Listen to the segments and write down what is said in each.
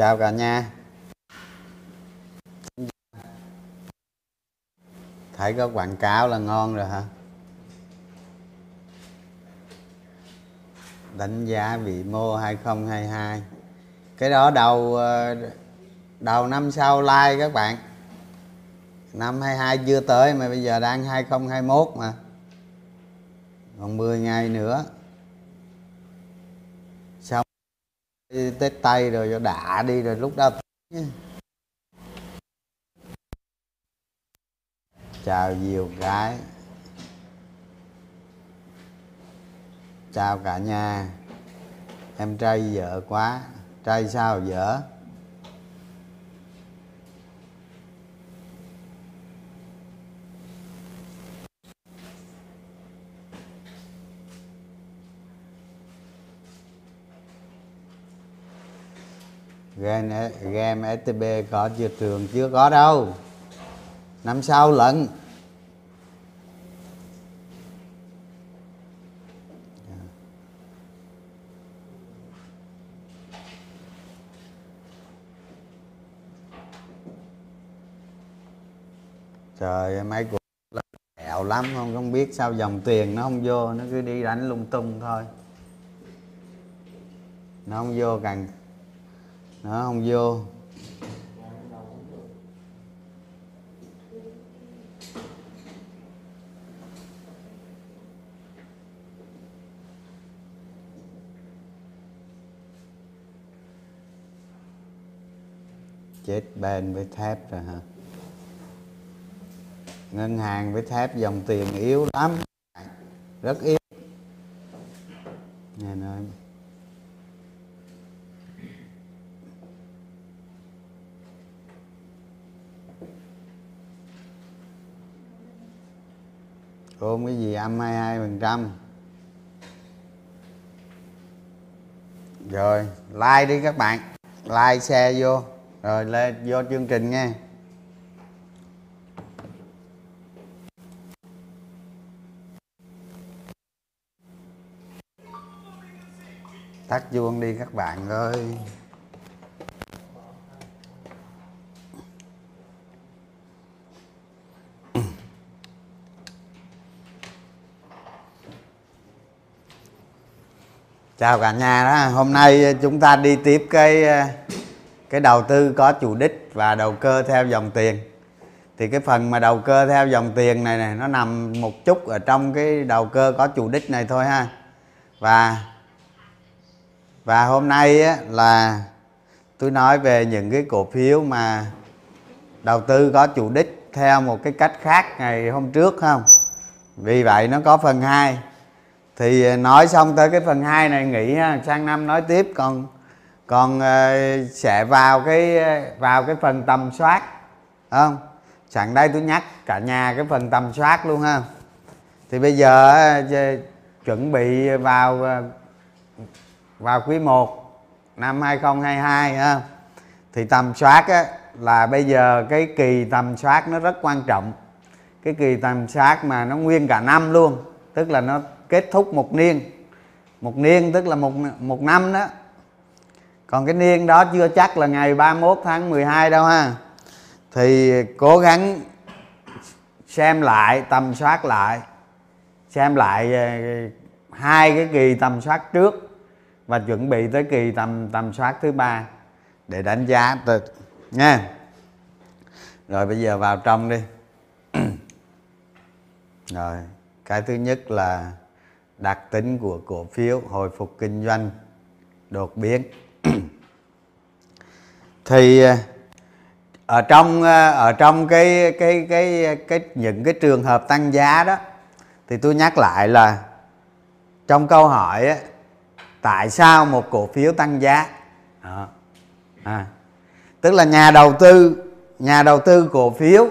chào cả nhà. Thấy có quảng cáo là ngon rồi hả? Đánh giá vị mô 2022 cái đó đầu ờ, đầu năm sau like các bạn. Năm 22 chưa tới mà bây giờ đang 2021 mà. Còn 10 ngày nữa xong tết tây rồi cho đã đi rồi lúc đó. Chào nhiều gái. Chào cả nhà. Em trai vợ quá. Trai sao vợ game e, game stb có chưa trường chưa? Có đâu. Năm sau lận. Trời ơi, mấy cuộc ẹo lắm. Không không biết sao dòng tiền nó không vô nó cứ đi đánh lung tung thôi. Nó không vô càng nó không vô. Chết bên với thép rồi hả? Ngân hàng với thép dòng tiền yếu lắm. Rất yếu nghe nói. Ôm cái gì âm 22 phần trăm? Rồi, like đi các bạn. Like, share vô. Rồi, lên, vô chương trình nghe. Tắt vuông đi các bạn ơi. Chào cả nhà đó. Hôm nay ờ, chúng ta đi tiếp cái ờ, cái đầu tư có chủ đích và đầu cơ theo dòng tiền. Thì cái phần mà đầu cơ theo dòng tiền này này nó nằm một chút ở trong cái đầu cơ có chủ đích này thôi ha. Và và hôm nay á, là tôi nói về những cái cổ phiếu mà đầu tư có chủ đích theo một cái cách khác ngày hôm trước không? Vì vậy nó có phần 2 thì ờ, nói xong tới cái phần 2 này nghỉ ha, sang năm nói tiếp. Còn còn uh, sẽ vào cái ờ, vào cái phần tầm soát không? Sẵn đây tôi nhắc cả nhà cái phần tầm soát luôn ha. Thì bây giờ uh, chuẩn bị vào uh, vào quý 1 năm 2022 ha. Thì tầm soát á, là bây giờ cái kỳ tầm soát nó rất quan trọng. Cái kỳ tầm soát mà nó nguyên cả năm luôn tức là nó kết thúc một niên. Một niên tức là một một năm đó. Còn cái niên đó chưa chắc là ngày 31 tháng 12 đâu ha. Thì cố gắng xem lại, tầm soát lại. Xem lại ờ, hai cái kỳ tầm soát trước và chuẩn bị tới kỳ tầm tầm soát thứ ba để đánh giá từ, nha. Rồi bây giờ vào trong đi. Rồi, cái thứ nhất là đặc tính của cổ phiếu hồi phục kinh doanh đột biến thì ờ, ở trong ờ, ở trong cái cái cái cái những cái trường hợp tăng giá đó thì tôi nhắc lại là trong câu hỏi á, tại sao một cổ phiếu tăng giá đó. À. tức là nhà đầu tư nhà đầu tư cổ phiếu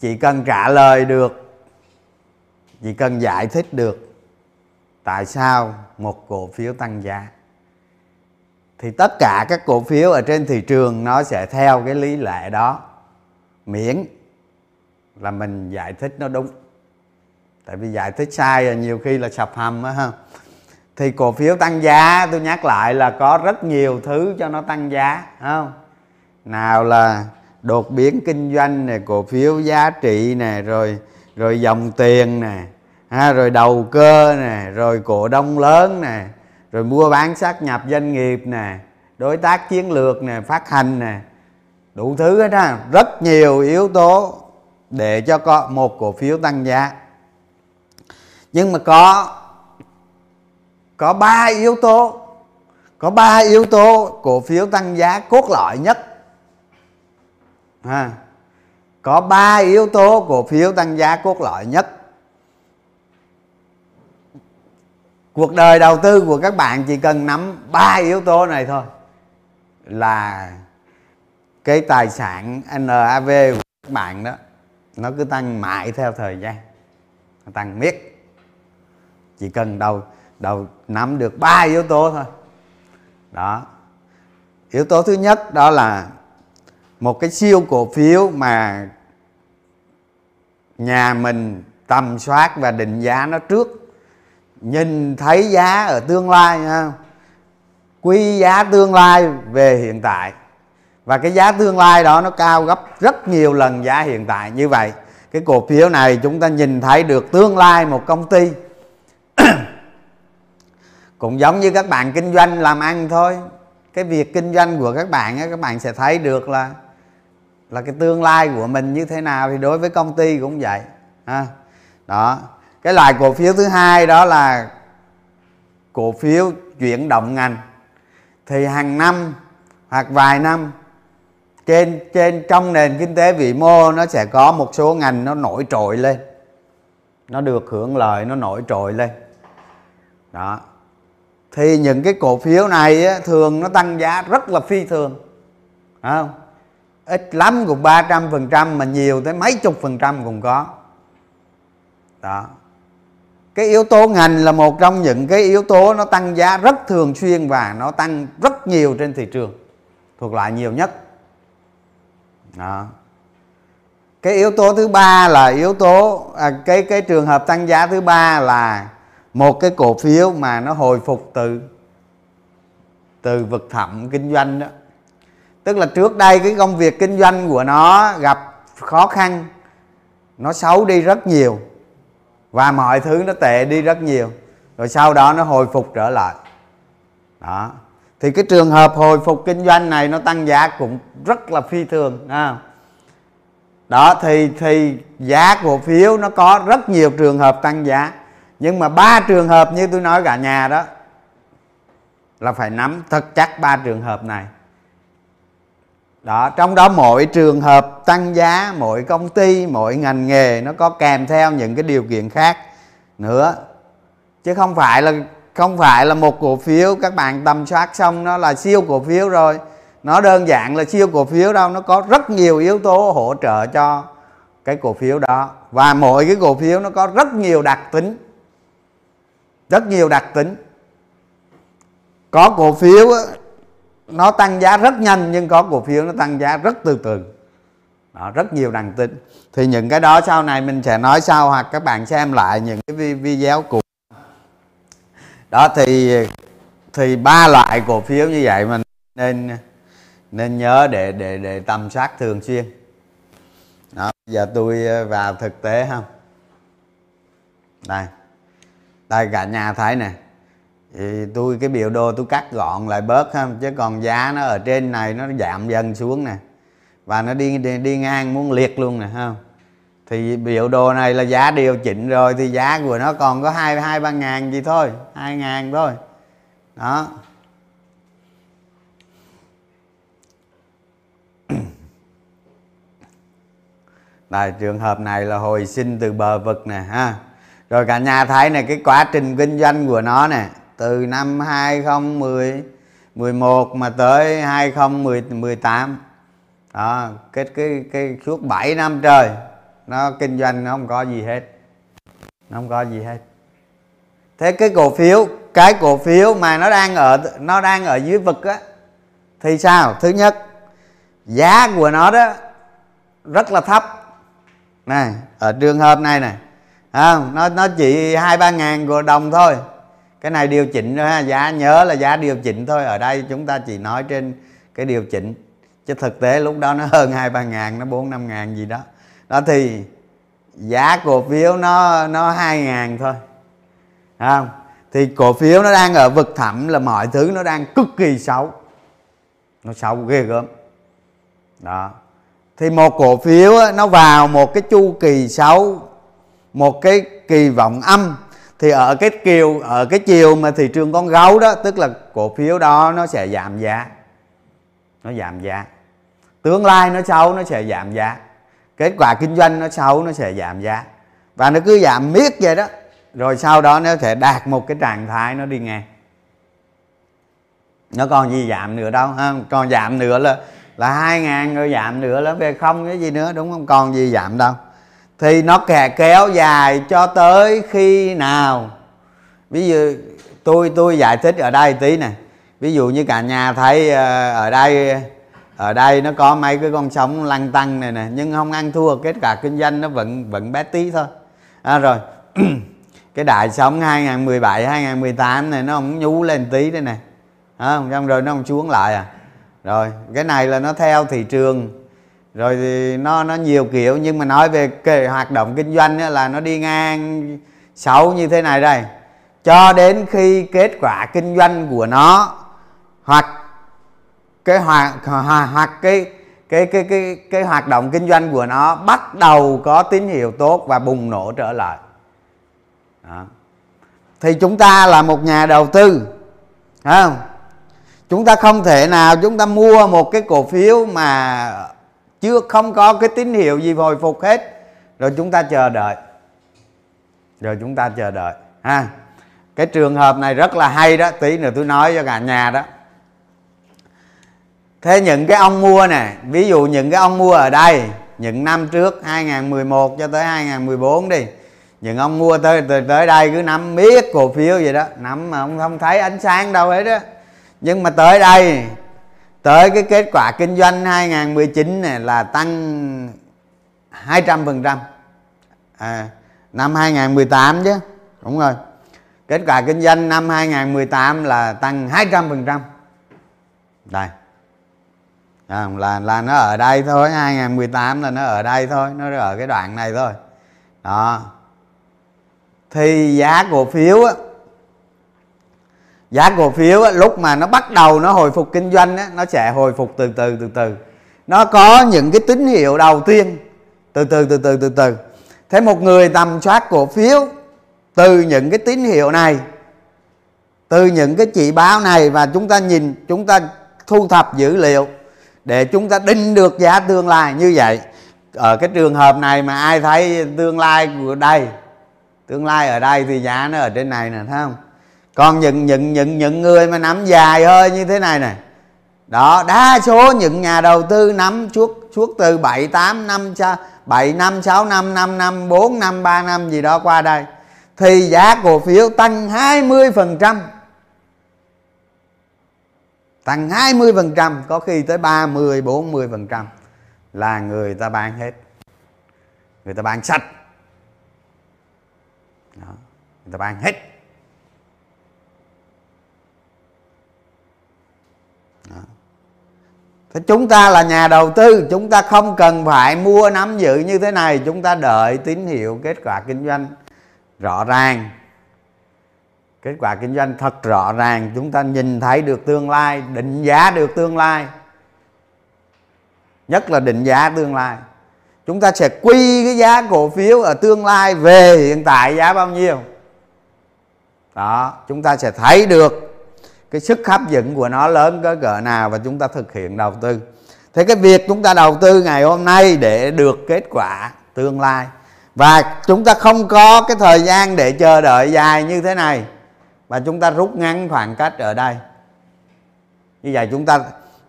chỉ cần trả lời được chỉ cần giải thích được tại sao một cổ phiếu tăng giá? Thì tất cả các cổ phiếu ở trên thị trường nó sẽ theo cái lý lẽ đó. Miễn là mình giải thích nó đúng. Tại vì giải thích sai là nhiều khi là sập hầm á, ha. Thì cổ phiếu tăng giá, tôi nhắc lại là có rất nhiều thứ cho nó tăng giá không? Nào là đột biến kinh doanh này, cổ phiếu giá trị nè rồi rồi dòng tiền nè ha, rồi đầu cơ nè rồi cổ đông lớn nè rồi mua bán sát nhập doanh nghiệp nè đối tác chiến lược nè phát hành nè. Đủ thứ hết ha. Rất nhiều yếu tố để cho có một cổ phiếu tăng giá. Nhưng mà có có ba yếu tố có ba yếu tố cổ phiếu tăng giá cốt lõi nhất. Ha có ba yếu tố cổ phiếu tăng giá cốt lõi nhất. Cuộc đời đầu tư của các bạn chỉ cần nắm ba yếu tố này thôi. Là cái tài sản NAV của các bạn đó, nó cứ tăng mãi theo thời gian, nó tăng miết. Chỉ cần đầu đầu nắm được ba yếu tố thôi. Đó. Yếu tố thứ nhất đó là một cái siêu cổ phiếu mà nhà mình tầm soát và định giá nó trước nhìn thấy giá ở tương lai nha quy giá tương lai về hiện tại. Và cái giá tương lai đó nó cao gấp rất nhiều lần giá hiện tại như vậy. Cái cổ phiếu này chúng ta nhìn thấy được tương lai một công ty. Cũng giống như các bạn kinh doanh làm ăn thôi. Cái việc kinh doanh của các bạn á, các bạn sẽ thấy được là là cái tương lai của mình như thế nào thì đối với công ty cũng vậy, ha. Đó cái loại cổ phiếu thứ hai đó là cổ phiếu chuyển động ngành. Thì hàng năm hoặc vài năm trên trên trong nền kinh tế vĩ mô nó sẽ có một số ngành nó nổi trội lên. Nó được hưởng lợi nó nổi trội lên. Đó. Thì những cái cổ phiếu này á, thường nó tăng giá rất là phi thường. Không? Ít lắm cũng 300 phần trăm mà nhiều tới mấy chục phần trăm cũng có. Đó cái yếu tố ngành là một trong những cái yếu tố nó tăng giá rất thường xuyên và nó tăng rất nhiều trên thị trường thuộc loại nhiều nhất. Đó. Cái yếu tố thứ ba là yếu tố à, cái cái trường hợp tăng giá thứ ba là một cái cổ phiếu mà nó hồi phục từ từ vực thẳm kinh doanh đó. Tức là trước đây cái công việc kinh doanh của nó gặp khó khăn nó xấu đi rất nhiều và mọi thứ nó tệ đi rất nhiều. Rồi sau đó nó hồi phục trở lại. Đó. Thì cái trường hợp hồi phục kinh doanh này nó tăng giá cũng rất là phi thường à. đó, thì thì giá cổ phiếu nó có rất nhiều trường hợp tăng giá. Nhưng mà ba trường hợp như tôi nói cả nhà đó là phải nắm thật chắc ba trường hợp này đó, trong đó mỗi trường hợp tăng giá, mỗi công ty, mỗi ngành nghề nó có kèm theo những cái điều kiện khác nữa. Chứ không phải là, không phải là một cổ phiếu, các bạn tầm soát xong nó là siêu cổ phiếu rồi. Nó đơn giản là siêu cổ phiếu đâu, nó có rất nhiều yếu tố hỗ trợ cho cái cổ phiếu đó. Và mỗi cái cổ phiếu nó có rất nhiều đặc tính. Rất nhiều đặc tính. Có cổ phiếu nó tăng giá rất nhanh nhưng có cổ phiếu nó tăng giá rất từ từ đó, rất nhiều đằng tin. Thì những cái đó sau này mình sẽ nói sau hoặc các bạn xem lại những cái video cũ. Đó thì thì ba loại cổ phiếu như vậy mình nên nên nhớ để để để tầm soát thường xuyên. Đó giờ tôi ờ, vào thực tế không đây. Đây cả nhà thấy nè thì tôi cái biểu đồ tôi cắt gọn lại bớt ha chứ còn giá nó ở trên này nó giảm dần xuống nè. Và nó đi đi, đi ngang muốn liệt luôn nè không? Thì biểu đồ này là giá điều chỉnh rồi thì giá của nó còn có hai hai ba ngàn gì thôi hai ngàn thôi. Đó. Đây, trường hợp này là hồi sinh từ bờ vực nè ha. Rồi cả nhà thấy này cái quá trình kinh doanh của nó nè từ năm 2010 11 mà tới 2018 đó, cái cái cái suốt 7 năm trời, nó kinh doanh nó không có gì hết. Nó không có gì hết. Thế cái cổ phiếu, cái cổ phiếu mà nó đang ở, nó đang ở dưới vực á, thì sao? Thứ nhất, giá của nó đó rất là thấp. Này, ở trường hợp này này không? Nó nó chỉ hai ba ngàn của đồng thôi cái này điều chỉnh đó ha. Giá nhớ là giá điều chỉnh thôi. Ở đây chúng ta chỉ nói trên cái điều chỉnh. Chứ thực tế lúc đó nó hơn hai ba ngàn, nó bốn năm ngàn gì đó. Đó thì giá cổ phiếu nó nó hai ngàn thôi. Không? Thì cổ phiếu nó đang ở vực thẳm là mọi thứ nó đang cực kỳ xấu. Nó xấu ghê gớm. Đó. Thì một cổ phiếu nó vào một cái chu kỳ xấu, một cái kỳ vọng âm thì ở cái kiều, ở cái chiều mà thị trường con gấu đó, tức là cổ phiếu đó nó sẽ giảm giá. Nó giảm giá. Tương lai nó xấu, nó sẽ giảm giá. Kết quả kinh doanh nó xấu, nó sẽ giảm giá. Và nó cứ giảm miết vậy đó. Rồi sau đó nó sẽ đạt một cái trạng thái nó đi ngang. Nó còn gì giảm nữa đâu, ha? Còn giảm nữa là là hai ngàn rồi giảm nữa là về không cái gì nữa, đúng không? Còn gì giảm đâu thì nó kè kéo dài cho tới khi nào? Ví dụ tôi tôi giải thích ở đây tí này ví dụ như cả nhà thấy ờ, ở đây ở đây nó có mấy cái con sóng lăn tăng này nè nhưng không ăn thua kết quả kinh doanh nó vẫn vẫn bé tí thôi. À, rồi cái đại sóng 2017 2018 này nó không nhú lên tí đây nè. À, xong rồi nó không xuống lại à? Rồi cái này là nó theo thị trường rồi thì nó nó nhiều kiểu, nhưng mà nói về cái hoạt động kinh doanh là nó đi ngang xấu như thế này đây. Cho đến khi kết quả kinh doanh của nó, hoặc cái hoạt hoặc cái cái cái cái cái hoạt động kinh doanh của nó bắt đầu có tín hiệu tốt và bùng nổ trở lại. Đó. thì chúng ta là một nhà đầu tư không? Chúng ta không thể nào chúng ta mua một cái cổ phiếu mà chưa không có cái tín hiệu gì hồi phục hết. Rồi chúng ta chờ đợi. Rồi chúng ta chờ đợi. Ha. Cái trường hợp này rất là hay đó. Tí nữa tôi nói cho cả nhà đó. Thế những cái ông mua nè ví dụ những cái ông mua ở đây những năm trước 2011 cho tới 2014 đi. Những ông mua tới tới, tới đây cứ nắm biết cổ phiếu vậy đó. Nắm mà ông không thấy ánh sáng đâu hết đó nhưng mà tới đây tới cái kết quả kinh doanh 2019 này là tăng 200% à, năm 2018 chứ đúng rồi. Kết quả kinh doanh năm 2018 là tăng 200% đây. À, là là nó ở đây thôi 2018 là nó ở đây thôi nó ở cái đoạn này thôi. Đó. Thì giá cổ phiếu á giá cổ phiếu á, lúc mà nó bắt đầu nó hồi phục kinh doanh á, nó sẽ hồi phục từ từ từ từ. Nó có những cái tín hiệu đầu tiên. Từ từ từ từ từ từ. Thế một người tầm soát cổ phiếu từ những cái tín hiệu này từ những cái chỉ báo này và chúng ta nhìn chúng ta thu thập dữ liệu để chúng ta định được giá tương lai như vậy. Ở cái trường hợp này mà ai thấy tương lai của đây tương lai ở đây thì giá nó ở trên này nè thấy không? Còn những những những những người mà nắm dài hơi như thế này này đó, đa số những nhà đầu tư nắm suốt suốt từ 7 8 năm 7 năm 6 năm 5 năm 4 năm 3 năm gì đó qua đây, thì giá cổ phiếu tăng 20% tăng 20% có khi tới 30 40% là người ta bán hết. Người ta bán sạch. Đó. người ta bán hết. Thế chúng ta là nhà đầu tư, chúng ta không cần phải mua nắm giữ như thế này. Chúng ta đợi tín hiệu kết quả kinh doanh rõ ràng. Kết quả kinh doanh thật rõ ràng. Chúng ta nhìn thấy được tương lai, định giá được tương lai. Nhất là định giá tương lai. Chúng ta sẽ quy cái giá cổ phiếu ở tương lai về hiện tại giá bao nhiêu. Đó, chúng ta sẽ thấy được cái sức hấp dẫn của nó lớn cỡ cỡ nào và chúng ta thực hiện đầu tư. Thế cái việc chúng ta đầu tư ngày hôm nay để được kết quả tương lai. Và chúng ta không có cái thời gian để chờ đợi dài như thế này. Và chúng ta rút ngắn khoảng cách ở đây. Như vậy chúng ta,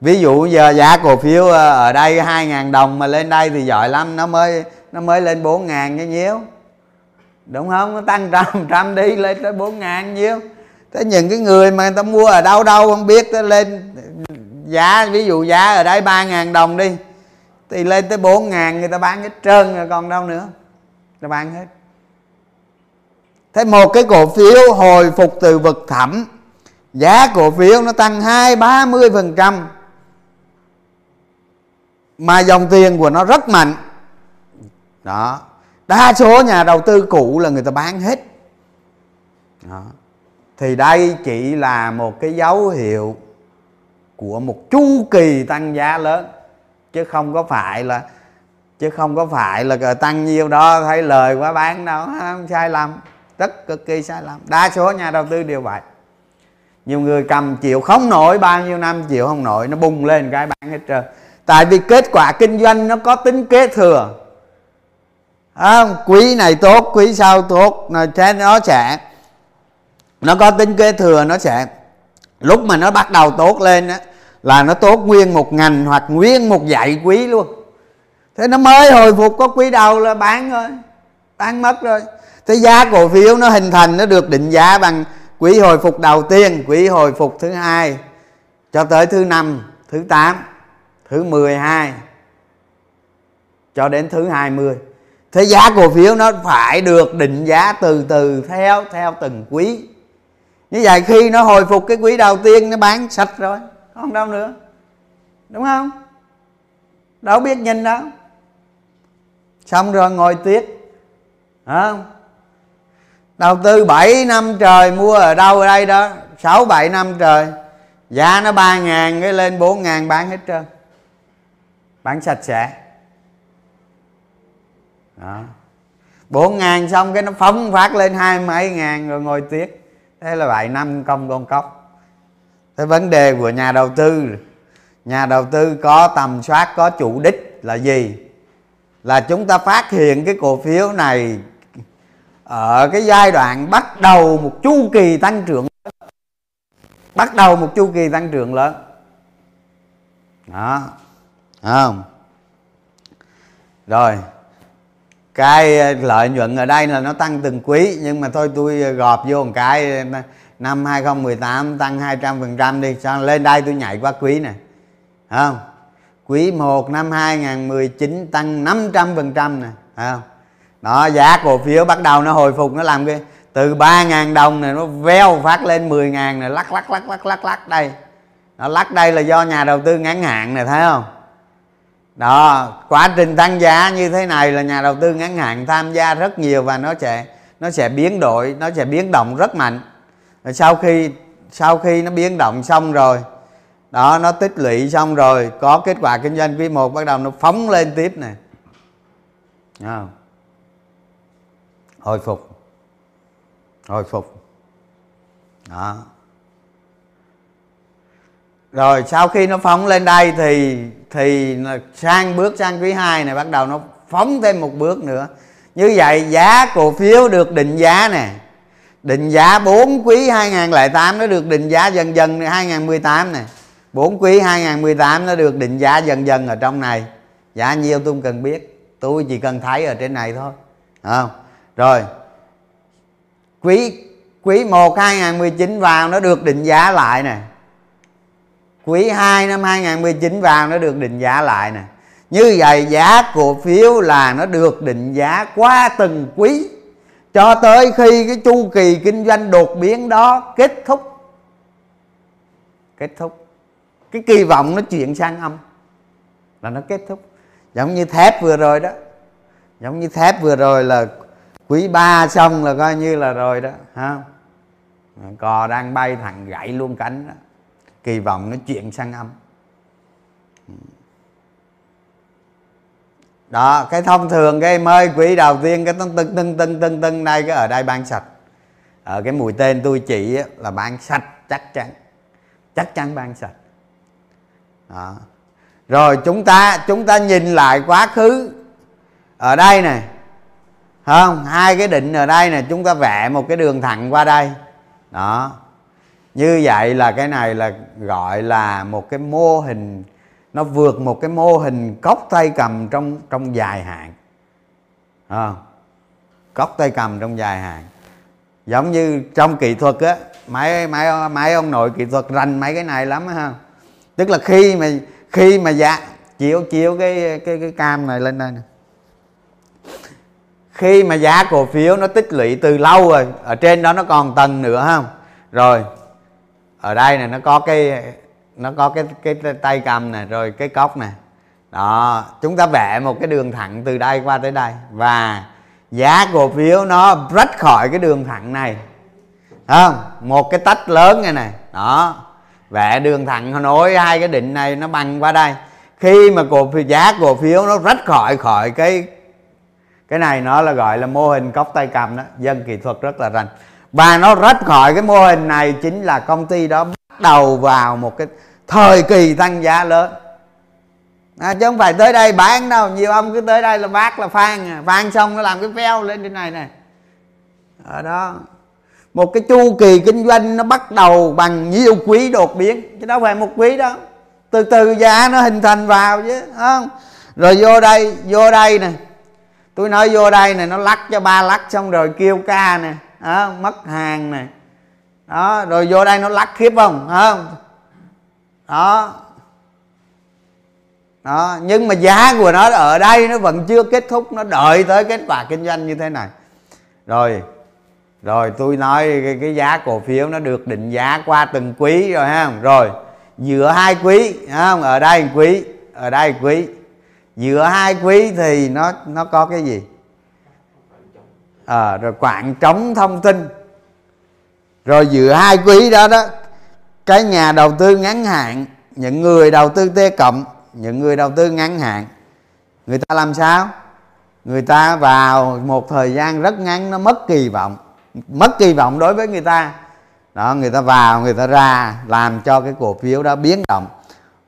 ví dụ giờ giá cổ phiếu ờ, ở đây 2.000 đồng mà lên đây thì giỏi lắm, nó mới nó mới lên 4.000 cái nhiêu. Đúng không? Nó tăng trăm trăm đi lên tới 4.000 nhiêu thế những cái người mà người ta mua ở đâu đâu, không biết tới lên giá, ví dụ giá ở đây 3.000 đồng đi, thì lên tới 4.000 người ta bán hết trơn rồi, còn đâu nữa ta bán hết. Thế một cái cổ phiếu hồi phục từ vực thẳm, giá cổ phiếu nó tăng hai, ba mươi phần trăm, mà dòng tiền của nó rất mạnh. Đó, đa số nhà đầu tư cũ là người ta bán hết. Đó thì đây chỉ là một cái dấu hiệu của một chu kỳ tăng giá lớn. Chứ không có phải là chứ không có phải là tăng nhiêu đó thấy lời quá bán đâu không sai lầm. Rất cực kỳ sai lầm. Đa số nhà đầu tư đều vậy. Nhiều người cầm chịu không nổi bao nhiêu năm chịu không nổi nó bung lên cái bán hết trơn. Tại vì kết quả kinh doanh nó có tính kế thừa. À, quý này tốt quý sau tốt nó nó sẽ nó có tính kế thừa, nó sẽ, lúc mà nó bắt đầu tốt lên á, là nó tốt nguyên một ngành hoặc nguyên một dạy quý luôn. Thế nó mới hồi phục, có quý đầu là bán rồi bán mất rồi. Thế giá cổ phiếu nó hình thành, nó được định giá bằng quý hồi phục đầu tiên, quý hồi phục thứ hai, cho tới thứ năm, thứ tám, thứ 12 cho đến thứ 20 thế giá cổ phiếu nó phải được định giá từ từ, theo theo từng quý như vậy khi nó hồi phục cái quý đầu tiên, nó bán sạch rồi. Không đâu nữa. Đúng không? Đâu biết nhìn đâu. Xong rồi ngồi tiếc không đầu tư 7 năm trời mua ở đâu ở đây đó? 6 7 năm trời. Giá nó 3 ngàn, cái lên 4 ngàn bán hết trơn. Bán sạch sẽ. Đó. 4 ngàn xong cái nó phóng phát lên hai mấy ngàn rồi ngồi tiếc thế là vậy năm công con cốc. Cái vấn đề của nhà đầu tư, nhà đầu tư có tầm soát, có chủ đích là gì? Là chúng ta phát hiện cái cổ phiếu này ở cái giai đoạn bắt đầu một chu kỳ tăng trưởng bắt đầu một chu kỳ tăng trưởng lớn. Đó không? Rồi cái ờ, lợi nhuận ở đây là nó tăng từng quý, nhưng mà thôi tôi ờ, gọp vô một cái ờ, năm 2018 tăng 200% đi. Sao lên đây tôi nhảy qua quý nè không? Quý 1 năm 2019 tăng 500% nè không? Đó, giá cổ phiếu bắt đầu nó hồi phục, nó làm cái, từ 3.000 đồng này nó veo phát lên 10.000 này, lắc lắc lắc lắc lắc lắc đây. Nó lắc đây là do nhà đầu tư ngắn hạn này thấy không? Đó, quá trình tăng giá như thế này là nhà đầu tư ngắn hạn tham gia rất nhiều và nó sẽ nó sẽ biến đổi, nó sẽ biến động rất mạnh. Rồi sau khi sau khi nó biến động xong rồi, đó, nó tích lũy xong rồi, có kết quả kinh doanh quý 1 bắt đầu nó phóng lên tiếp này không? hồi phục. Hồi phục. Đó. Rồi, sau khi nó phóng lên đây thì thì sang bước sang quý 2 này bắt đầu nó phóng thêm một bước nữa. Như vậy, giá cổ phiếu được định giá nè. Định giá 4 quý 2008 nó được định giá dần dần 2018 này 4 quý 2018 nó được định giá dần dần ở trong này. Giá nhiêu tôi không cần biết. Tôi chỉ cần thấy ở trên này thôi. Không? Rồi. Quý quý 1 2019 vào nó được định giá lại nè quý 2 năm 2019 vào nó được định giá lại nè. Như vậy giá cổ phiếu là nó được định giá qua từng quý. Cho tới khi cái chu kỳ kinh doanh đột biến đó kết thúc. Kết thúc. Cái kỳ vọng nó chuyển sang âm. Là nó kết thúc. Giống như thép vừa rồi đó. Giống như thép vừa rồi là quý ba xong là coi như là rồi đó, ha. Cò đang bay thằng gãy luôn cánh đó kỳ vọng nó chuyển sang âm. Đó, cái thông thường cái mới quý đầu tiên, cái tưng tưng tưng tưng tưng tưng đây cái ở đây bán sạch. Ở cái mùi tên tôi chỉ là bán sạch, chắc chắn. Chắc chắn bán sạch. Đó. rồi chúng ta chúng ta nhìn lại quá khứ. Ở đây này không hai cái định ở đây này chúng ta vẽ một cái đường thẳng qua đây. Đó như vậy là cái này là gọi là một cái mô hình nó vượt một cái mô hình cốc tay cầm trong trong dài hạn. À, cốc tay cầm trong dài hạn. Giống như trong kỹ thuật á mấy mấy mấy ông nội kỹ thuật rành mấy cái này lắm ha. Tức là khi mà khi mà giá chiếu chiếu cái cái cái cam này lên đây nè. Khi mà giá cổ phiếu nó tích lũy từ lâu rồi ở trên đó nó còn tầng nữa không rồi ở đây này nó có cái, nó có cái cái tay cầm này rồi cái cốc này đó, chúng ta vẽ một cái đường thẳng từ đây qua tới đây. Và giá cổ phiếu nó rách khỏi cái đường thẳng này. Không? Một cái tách lớn này này đó, vẽ đường thẳng nối hai cái định này nó bằng qua đây. Khi mà cổ phiếu giá cổ phiếu nó rách khỏi khỏi cái cái này nó là gọi là mô hình cốc tay cầm đó. Dân kỹ thuật rất là rành và nó rách khỏi cái mô hình này chính là công ty đó bắt đầu vào một cái thời kỳ tăng giá lớn. À, chứ không phải tới đây bán đâu nhiều ông cứ tới đây là bác là phan à. phan xong nó làm cái veo lên trên này này ở đó một cái chu kỳ kinh doanh nó bắt đầu bằng nhiều quý đột biến. Chứ đâu phải một quý đâu từ từ giá nó hình thành vào chứ không? Rồi vô đây vô đây nè. Tôi nói vô đây này nó lắc cho ba lắc xong rồi kêu ca nè đó, mất hàng này, đó rồi vô đây nó lắc khiếp không? Không? Đó. Đó nhưng mà giá của nó ở đây nó vẫn chưa kết thúc nó đợi tới kết quả kinh doanh như thế này. Rồi rồi tôi nói cái, cái giá cổ phiếu nó được định giá qua từng quý rồi ha rồi giữa hai quý không? Ở đây quý ở đây quý. Giữa hai quý thì nó nó có cái gì? À, rồi quảng trống thông tin. Rồi giữa hai quý đó đó cái nhà đầu tư ngắn hạn những người đầu tư t cộng những người đầu tư ngắn hạn người ta làm sao? Người ta vào một thời gian rất ngắn nó mất kỳ vọng mất kỳ vọng đối với người ta. Đó người ta vào người ta ra làm cho cái cổ phiếu đó biến động.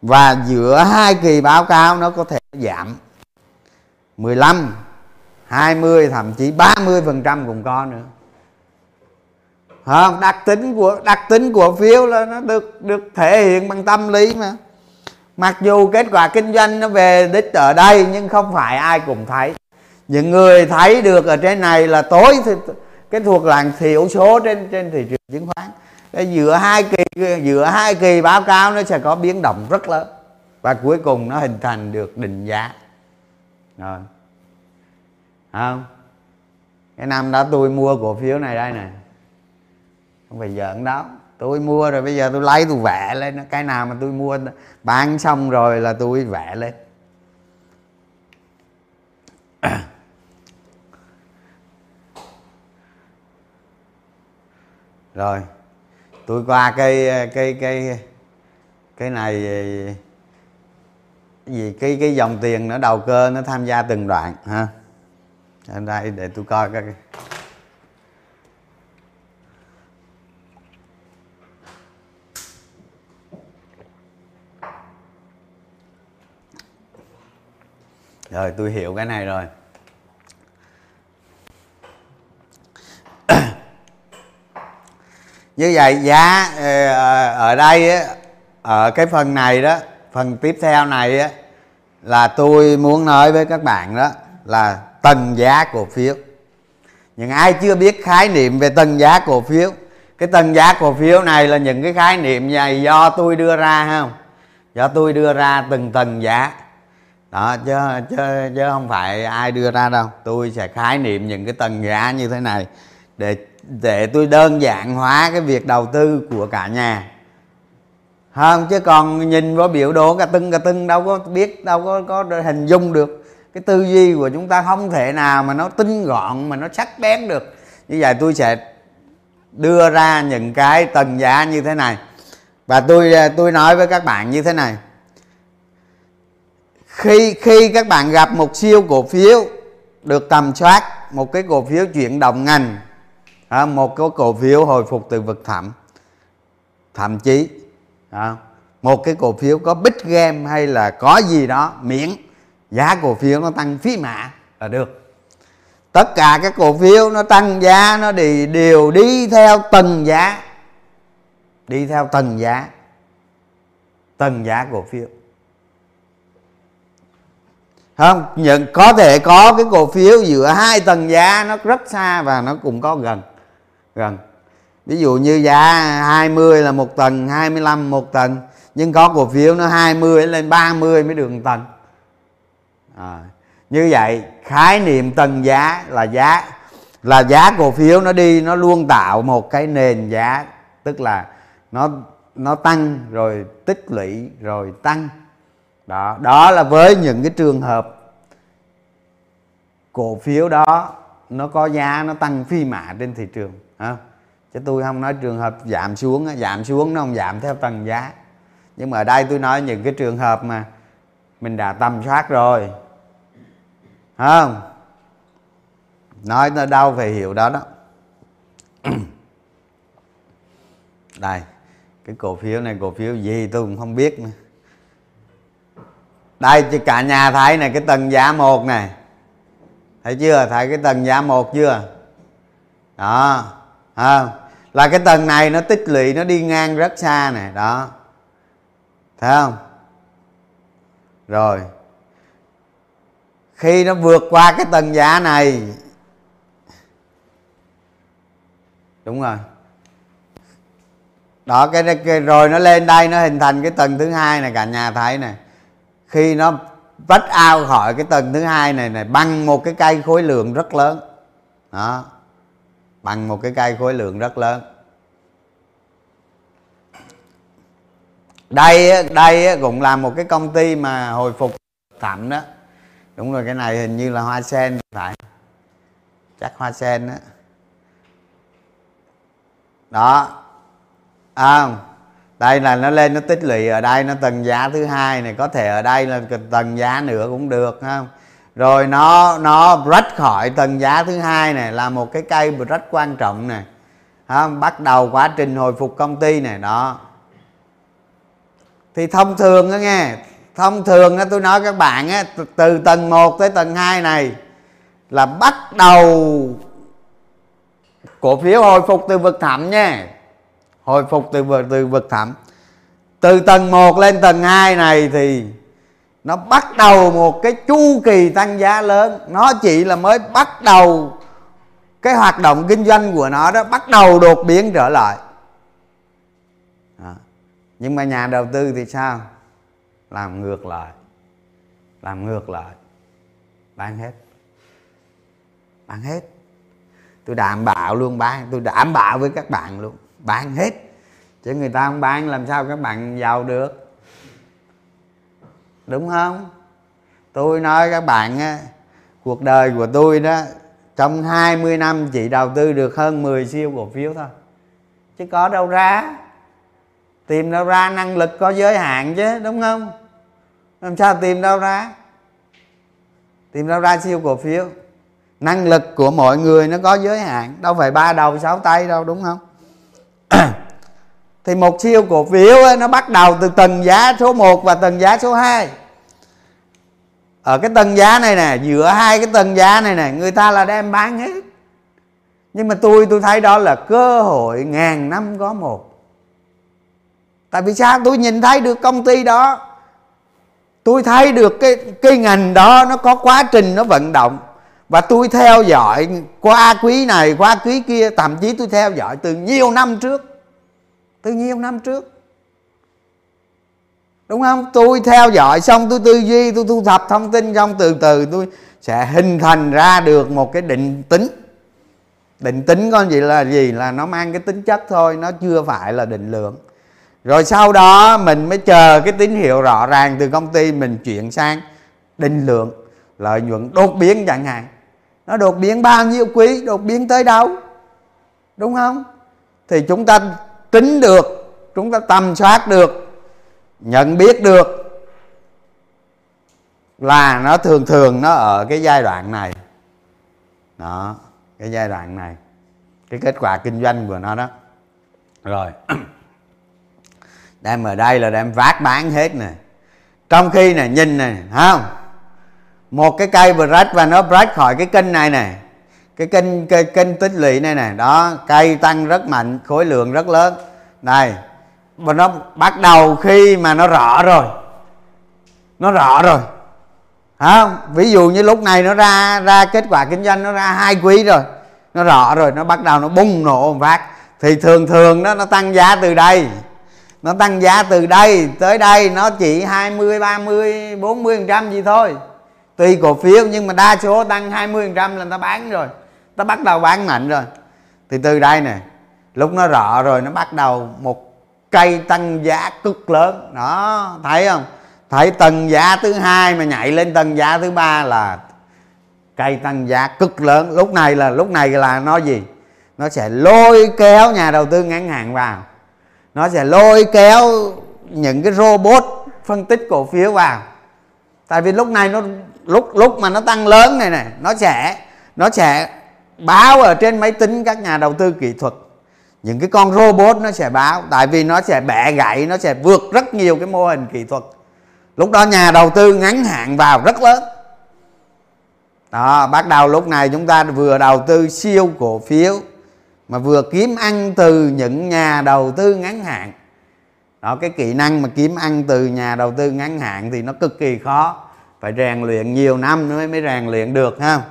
Và giữa hai kỳ báo cáo nó có thể giảm 15 20 thậm chí 30 phần trăm cũng có nữa. Không, đặc tính của, đặc tính của phiếu là nó được được thể hiện bằng tâm lý mà. Mặc dù kết quả kinh doanh nó về đích ở đây, nhưng không phải ai cũng thấy. Những người thấy được ở trên này là tối thì cái thuộc làng thiểu số trên trên thị trường chứng khoán. Giữa hai kỳ, giữa hai kỳ báo cáo nó sẽ có biến động rất lớn. Và cuối cùng nó hình thành được định giá. Rồi không. Cái năm đó tôi mua cổ phiếu này đây nè. Không phải giỡn đó. Tôi mua rồi bây giờ tôi lấy tôi vẽ lên cái nào mà tôi mua bán xong rồi là tôi vẽ lên. Rồi, tôi qua cái cái cái cái này gì? Cái cái dòng tiền nó đầu cơ, nó tham gia từng đoạn, ha? Anh đây để tôi coi cái rồi tôi hiểu cái này rồi. Như vậy, giá ờ, ờ, ở đây ở cái phần này đó, phần tiếp theo này là tôi muốn nói với các bạn đó là tầng giá cổ phiếu. Những ai chưa biết khái niệm về tầng giá cổ phiếu cái tầng giá cổ phiếu này là những cái khái niệm này do tôi đưa ra không? Do tôi đưa ra từng tầng giá. Đó chứ, chứ chứ không phải ai đưa ra đâu. Tôi sẽ khái niệm những cái tầng giá như thế này để để tôi đơn giản hóa cái việc đầu tư của cả nhà. Không chứ còn nhìn vào biểu đồ cả tưng cả tưng đâu có biết đâu có có hình dung được cái tư duy của chúng ta không thể nào mà nó tinh gọn, mà nó sắc bén được. Như vậy tôi sẽ đưa ra những cái tầng giá như thế này. Và tôi à, tôi nói với các bạn như thế này. Khi khi các bạn gặp một siêu cổ phiếu được tầm soát, một cái cổ phiếu chuyển động ngành à, một cái cổ phiếu hồi phục từ vực thẳm, thậm chí à, một cái cổ phiếu có big game hay là có gì đó miễn giá cổ phiếu nó tăng phí mã là được. Tất cả các cổ phiếu nó tăng giá, nó đi, đều đi theo tầng giá. Đi theo tầng giá. Tầng giá cổ phiếu. Không, nhận, có thể có cái cổ phiếu giữa hai tầng giá nó rất xa và nó cũng có gần gần. Ví dụ như giá 20 là một tầng 25 một tầng, nhưng có cổ phiếu nó 20 lên 30 mới được một tầng à, như vậy khái niệm tầng giá là giá là giá cổ phiếu nó đi nó luôn tạo một cái nền giá tức là nó nó tăng rồi tích lũy rồi tăng. Đó đó là với những cái trường hợp cổ phiếu đó nó có giá nó tăng phi mã trên thị trường ha chứ tôi không nói trường hợp giảm xuống giảm xuống nó không giảm theo tầng giá. Nhưng mà ở đây tôi nói những cái trường hợp mà mình đã tầm soát rồi không. Nói nó đâu phải hiểu đó đó. Đây cái cổ phiếu này cổ phiếu gì tôi cũng không biết nữa. Đây cho cả nhà thấy này cái tầng giá một này. Thấy chưa? Thấy cái tầng giá một chưa? Đó à, là cái tầng này nó tích lũy nó đi ngang rất xa này đó. Thấy không? Rồi khi nó vượt qua cái tầng giá này. Đúng rồi. Đó cái, cái rồi nó lên đây nó hình thành cái tầng thứ hai này cả nhà thấy này. Khi nó vách ao khỏi cái tầng thứ hai này này bằng một cái cây khối lượng rất lớn. Đó. Bằng một cái cây khối lượng rất lớn. Đây đây cũng là một cái công ty mà hồi phục thẩm đó đúng rồi cái này hình như là hoa sen phải. Chắc hoa sen đó đó. À, đây là nó lên nó tích lũy ở đây nó tầng giá thứ hai này có thể ở đây là tầng giá nữa cũng được không rồi nó nó rách khỏi tầng giá thứ hai này là một cái cây rất quan trọng này không? bắt đầu quá trình hồi phục công ty này đó. Thì thông thường đó nghe thông thường tôi nói các bạn á, từ tầng 1 tới tầng 2 này là bắt đầu cổ phiếu hồi phục từ vực thẳm nha hồi phục từ vực từ vực thẳm. Từ tầng 1 lên tầng 2 này thì nó bắt đầu một cái chu kỳ tăng giá lớn. Nó chỉ là mới bắt đầu cái hoạt động kinh doanh của nó đó, bắt đầu đột biến trở lại. Đó. nhưng mà nhà đầu tư thì sao? Làm ngược lại. Làm ngược lại. Bán hết. Bán hết. Tôi đảm bảo luôn bán. Tôi đảm bảo với các bạn luôn. Bán hết. Chứ người ta không bán làm sao các bạn giàu được? Đúng không? Tôi nói các bạn á, cuộc đời của tôi đó trong 20 năm chỉ đầu tư được hơn 10 siêu cổ phiếu thôi. Chứ có đâu ra. Tìm đâu ra năng lực có giới hạn chứ đúng không? Làm sao tìm đâu ra? Tìm đâu ra siêu cổ phiếu? Năng lực của mọi người nó có giới hạn. Đâu phải ba đầu sáu tay đâu đúng không? Thì một siêu cổ phiếu ấy, nó bắt đầu từ tầng giá số 1 và tầng giá số 2 ở cái tầng giá này nè giữa hai cái tầng giá này nè người ta là đem bán hết. Nhưng mà tôi tôi thấy đó là cơ hội ngàn năm có một. Tại vì sao? Tôi nhìn thấy được công ty đó tôi thấy được cái cái ngành đó nó có quá trình nó vận động. Và tôi theo dõi qua quý này, qua quý kia, thậm chí tôi theo dõi từ nhiều năm trước. Từ nhiều năm trước. Đúng không? Tôi theo dõi xong tôi tư duy, tôi thu thập thông tin xong từ từ tôi sẽ hình thành ra được một cái định tính. Định tính con gì là gì? Là nó mang cái tính chất thôi, nó chưa phải là định lượng rồi sau đó mình mới chờ cái tín hiệu rõ ràng từ công ty mình chuyển sang định lượng, lợi nhuận đột biến chẳng hạn. Nó đột biến bao nhiêu quý, đột biến tới đâu? Đúng không? Thì chúng ta tính được, chúng ta tầm soát được, nhận biết được là nó thường thường nó ở cái giai đoạn này. Đó, cái giai đoạn này. Cái kết quả kinh doanh của nó đó. Rồi. đem ở đây là đem vác bán hết nè. Trong khi nè nhìn nè, không? Một cái cây vừa rách và nó rách khỏi cái kênh này nè. Cái kênh kênh, kênh tích lũy này nè. Đó cây tăng rất mạnh khối lượng rất lớn. Này và nó bắt đầu khi mà nó rõ rồi. Nó rõ rồi. Không? Ví dụ như lúc này nó ra ra kết quả kinh doanh nó ra hai quý rồi. Nó rõ rồi nó bắt đầu nó bùng nổ một phát. Thì thường thường đó nó tăng giá từ đây nó tăng giá từ đây tới đây, nó chỉ 20 30 40 phần trăm gì thôi. Tùy cổ phiếu, nhưng mà đa số tăng 20% là người ta bán rồi. Ta bắt đầu bán mạnh rồi. Thì từ đây nè, lúc nó rõ rồi, nó bắt đầu một cây tăng giá cực lớn. Đó, thấy không? Thấy tầng giá thứ hai mà nhảy lên tầng giá thứ ba là cây tăng giá cực lớn. Lúc này là, lúc này là nó gì? Nó sẽ lôi kéo nhà đầu tư ngắn hạn vào nó sẽ lôi kéo những cái robot phân tích cổ phiếu vào. Tại vì lúc này nó, lúc lúc mà nó tăng lớn này này, nó sẽ nó sẽ báo ở trên máy tính các nhà đầu tư kỹ thuật. Những cái con robot nó sẽ báo, tại vì nó sẽ bẻ gãy, nó sẽ vượt rất nhiều cái mô hình kỹ thuật. Lúc đó nhà đầu tư ngắn hạn vào rất lớn. Đó, bắt đầu lúc này chúng ta vừa đầu tư siêu cổ phiếu mà vừa kiếm ăn từ những nhà đầu tư ngắn hạn. Đó, cái kỹ năng mà kiếm ăn từ nhà đầu tư ngắn hạn thì nó cực kỳ khó. Phải rèn luyện nhiều năm nữa mới rèn luyện được, ha.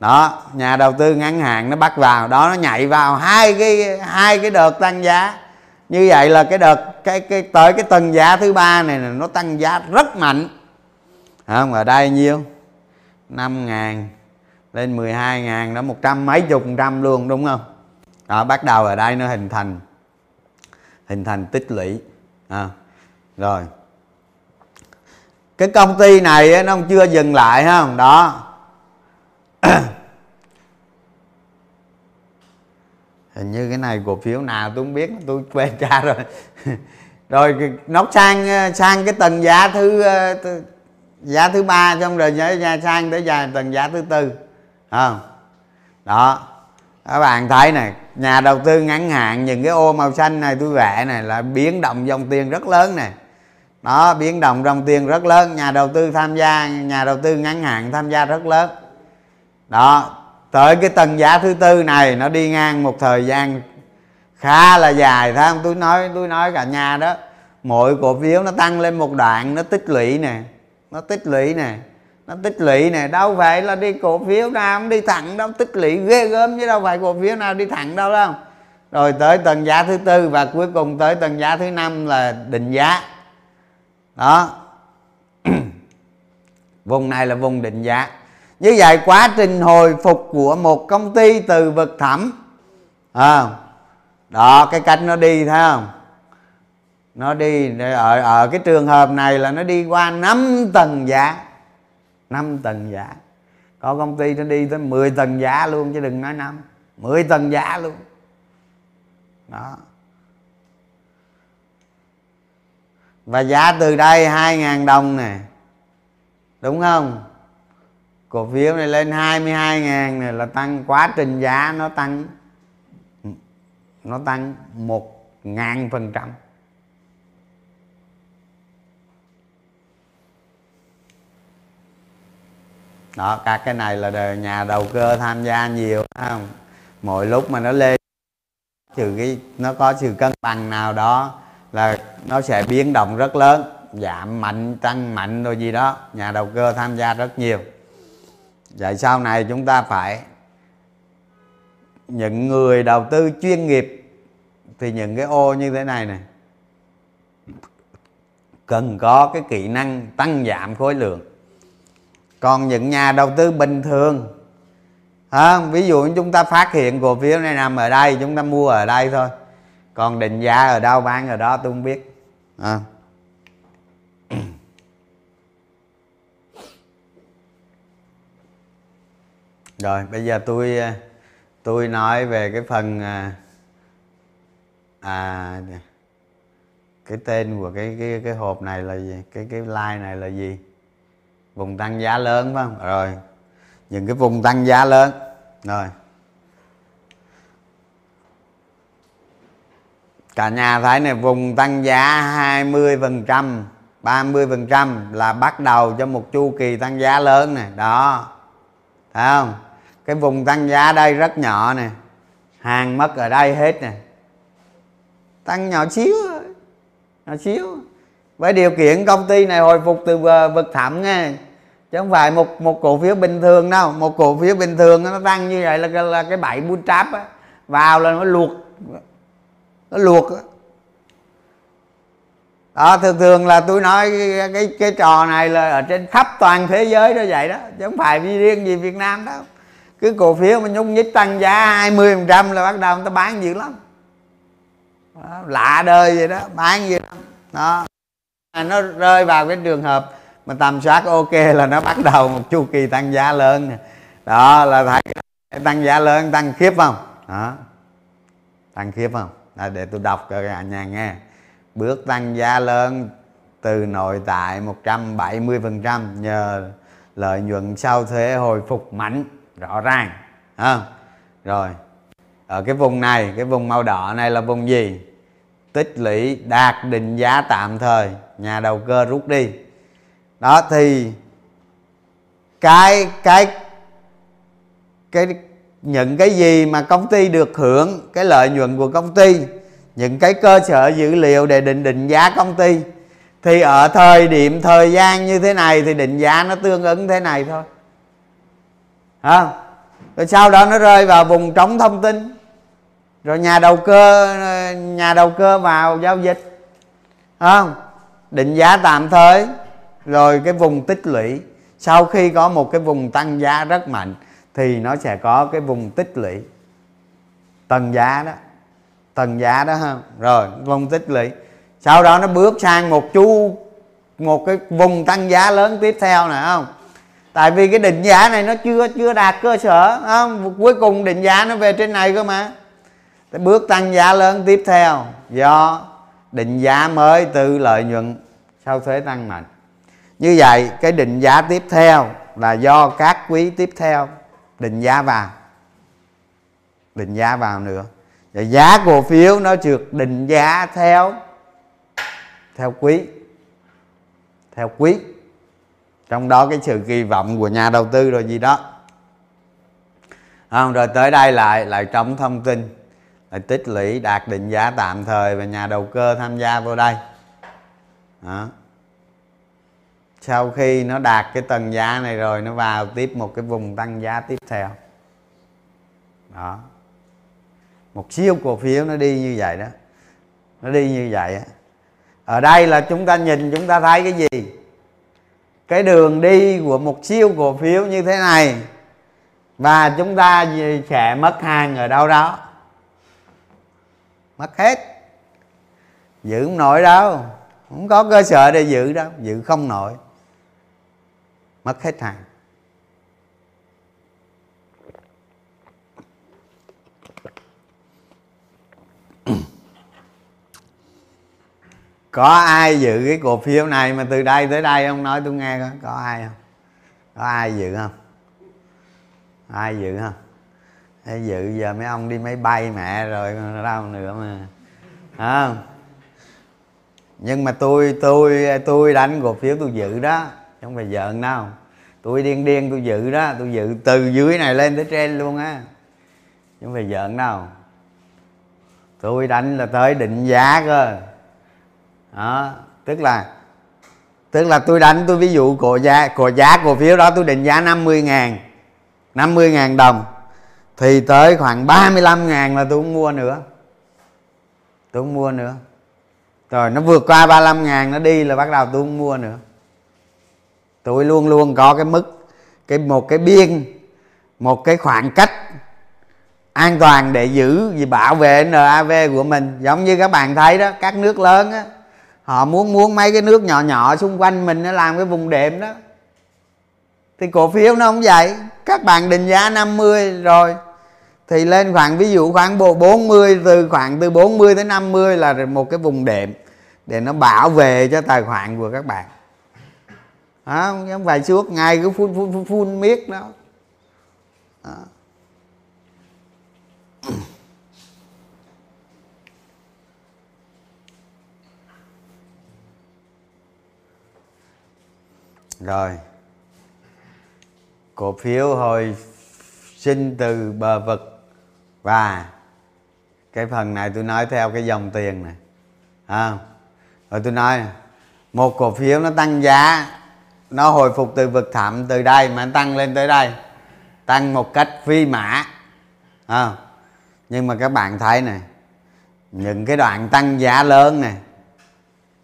Đó, nhà đầu tư ngắn hạn nó bắt vào, đó, nó nhảy vào hai cái hai cái đợt tăng giá. Như vậy là cái đợt, cái cái, tới cái tầng giá thứ ba này nó tăng giá rất mạnh. Không ở đây nhiêu? 5 ngàn lên 12 ngàn, đó, một trăm mấy chục trăm luôn, đúng không? Đó, bắt đầu ở đây nó hình thành hình thành tích lũy. À, rồi. Cái công ty này nó chưa dừng lại không? Đó. Hình như cái này cổ phiếu nào tôi không biết tôi quên cha rồi. Rồi nó sang ờ, sang cái tầng giá ờ, thứ giá thứ ba xong rồi giá sang tới giá tầng giá thứ tư không đó các bạn thấy này, nhà đầu tư ngắn hạn những cái ô màu xanh này, tôi vẽ này, là biến động dòng tiền rất lớn này. Đó, biến động dòng tiền rất lớn, nhà đầu tư tham gia, nhà đầu tư ngắn hạn tham gia rất lớn. Đó, tới cái tầng giá thứ tư này, nó đi ngang một thời gian khá là dài, thấy không? Tôi nói tôi nói cả nhà đó, mỗi cổ phiếu nó tăng lên một đoạn, nó tích lũy nè, nó tích lũy nè nó tích lũy này đâu phải là đi cổ phiếu nào không đi thẳng đâu tích lũy ghê gớm chứ đâu phải cổ phiếu nào đi thẳng đâu đâu rồi tới tầng giá thứ tư và cuối cùng tới tầng giá thứ năm là định giá. Đó. Vùng này là vùng định giá. Như vậy quá trình hồi phục của một công ty từ vực thẳm à, đó cái cách nó đi thấy không? Nó đi ở ở cái trường hợp này là nó đi qua 5 tầng giá. 5 tầng giá. Có công ty nó đi tới 10 tầng giá luôn, chứ đừng nói năm. 10 tầng giá luôn. Đó. Và giá từ đây 2.000 đồng nè. Đúng không? Cổ phiếu này lên 22.000 này là tăng quá trình giá nó tăng. Nó tăng một ngàn phần trăm. Đó các cái này là nhà đầu cơ tham gia nhiều không? Mỗi lúc mà nó lên, trừ cái nó có sự cân bằng nào đó là nó sẽ biến động rất lớn, giảm mạnh, tăng mạnh rồi gì đó. Nhà đầu cơ tham gia rất nhiều. Vậy sau này chúng ta phải, những người đầu tư chuyên nghiệp thì những cái ô như thế này này, cần có cái kỹ năng tăng giảm khối lượng còn những nhà đầu tư bình thường à, ví dụ như chúng ta phát hiện cổ phiếu này nằm ở đây chúng ta mua ở đây thôi. Còn định giá ở đâu bán ở đó tôi không biết. À. rồi bây giờ tôi tôi nói về cái phần à, à cái tên của cái cái cái hộp này là gì? Cái cái line này là gì? Vùng tăng giá lớn phải không? Rồi. Những cái vùng tăng giá lớn. Rồi. Cả nhà thấy này, vùng tăng giá 20 phần trăm 30 phần trăm là bắt đầu cho một chu kỳ tăng giá lớn này. Đó. Thấy không? Cái vùng tăng giá đây rất nhỏ nè. Hàng mất ở đây hết nè. Tăng nhỏ xíu nhỏ xíu. Với điều kiện công ty này hồi phục từ vực thẳm nghe chứ không phải một một cổ phiếu bình thường đâu. Một cổ phiếu bình thường nó tăng như vậy là là cái bảy bull trap á. Vào là nó luộc. Nó luộc đó thường thường là tôi nói cái, cái cái trò này là ở trên khắp toàn thế giới nó vậy đó. Chứ không phải riêng gì Việt Nam đâu. Cứ cổ phiếu mà nhúc nhích tăng giá 20 phần trăm là bắt đầu người ta bán dữ lắm. Đó, lạ đời vậy đó. Bán gì lắm. Đó. Nó rơi vào cái trường hợp mà tầm soát ok là nó bắt đầu một chu kỳ tăng giá lớn. Đó là thấy tăng giá lớn tăng khiếp không? Đó. Tăng khiếp không? Đó, để tôi đọc cho cả nhà nghe. Bước tăng giá lớn từ nội tại 170% nhờ lợi nhuận sau thuế hồi phục mạnh rõ ràng. À, rồi. Ở cái vùng này cái vùng màu đỏ này là vùng gì? Tích lũy đạt định giá tạm thời nhà đầu cơ rút đi đó thì cái cái cái những cái gì mà công ty được hưởng cái lợi nhuận của công ty những cái cơ sở dữ liệu để định định giá công ty thì ở thời điểm thời gian như thế này thì định giá nó tương ứng thế này thôi. À, rồi sau đó nó rơi vào vùng trống thông tin rồi nhà đầu cơ nhà đầu cơ vào giao dịch. Không định giá tạm thời rồi cái vùng tích lũy, sau khi có một cái vùng tăng giá rất mạnh, thì nó sẽ có cái vùng tích lũy. Tầng giá đó, tầng giá đó ha. Rồi, vùng tích lũy. Sau đó nó bước sang một chu, một cái vùng tăng giá lớn tiếp theo này không? Tại vì cái định giá này nó chưa chưa đạt cơ sở, không? Cuối cùng định giá nó về trên này cơ mà. Bước tăng giá lớn tiếp theo do định giá mới từ lợi nhuận sau thuế tăng mạnh như vậy, cái định giá tiếp theo là do các quý tiếp theo định giá vào. Định giá vào nữa. Và giá cổ phiếu nó được định giá theo theo quý. Theo quý. Trong đó cái sự kỳ vọng của nhà đầu tư rồi gì đó. Không, rồi tới đây lại lại trong thông tin, lại tích lũy, đạt định giá tạm thời và nhà đầu cơ tham gia vào đây. Đó sau khi nó đạt cái tầng giá này rồi, nó vào tiếp một cái vùng tăng giá tiếp theo. Đó. Một siêu cổ phiếu nó đi như vậy đó. Nó đi như vậy đó. ở đây là chúng ta nhìn, chúng ta thấy cái gì? Cái đường đi của một siêu cổ phiếu như thế này. Và chúng ta sẽ mất hàng ở đâu đó? Mất hết. Giữ không nổi đâu. Không có cơ sở để giữ đâu. Giữ không nổi mất hết hàng có ai giữ cái cổ phiếu này mà từ đây tới đây ông nói tôi nghe coi, có ai không? Có ai giữ không? Ai giữ không? Ai dự giờ mấy ông đi máy bay mẹ rồi đâu nữa mà. À. nhưng mà tôi tôi tôi đánh cổ phiếu tôi giữ đó không phải giận đâu. Tôi điên điên tôi dự đó tôi dự từ dưới này lên tới trên luôn á. Không phải giận đâu. Tôi đánh là tới định giá cơ. Đó, tức là tức là tôi đánh tôi ví dụ cổ giá cổ giá cổ phiếu đó tôi định giá 50 ngàn 50 ngàn đồng. Thì tới khoảng 35 ngàn là tôi không mua nữa. Tôi không mua nữa. Rồi nó vượt qua 35 ngàn nó đi là bắt đầu tôi không mua nữa tôi luôn luôn có cái mức, cái một cái biên, một cái khoảng cách an toàn để giữ vì bảo vệ NAV của mình. Giống như các bạn thấy đó, các nước lớn á, họ muốn muốn mấy cái nước nhỏ nhỏ xung quanh mình nó làm cái vùng đệm đó. Thì cổ phiếu nó không vậy. Các bạn định giá 50 rồi, thì lên khoảng, ví dụ khoảng bộ 40 từ khoảng từ 40 tới 50 là một cái vùng đệm để nó bảo vệ cho tài khoản của các bạn à, không phải suốt ngày cứ phun phun phun, phun miết đó. À. rồi. Cổ phiếu hồi sinh từ bờ vực. Và cái phần này tôi nói theo cái dòng tiền này. À, rồi tôi nói một cổ phiếu nó tăng giá nó hồi phục từ vực thẳm từ đây mà nó tăng lên tới đây. Tăng một cách phi mã. À, nhưng mà các bạn thấy này những cái đoạn tăng giá lớn này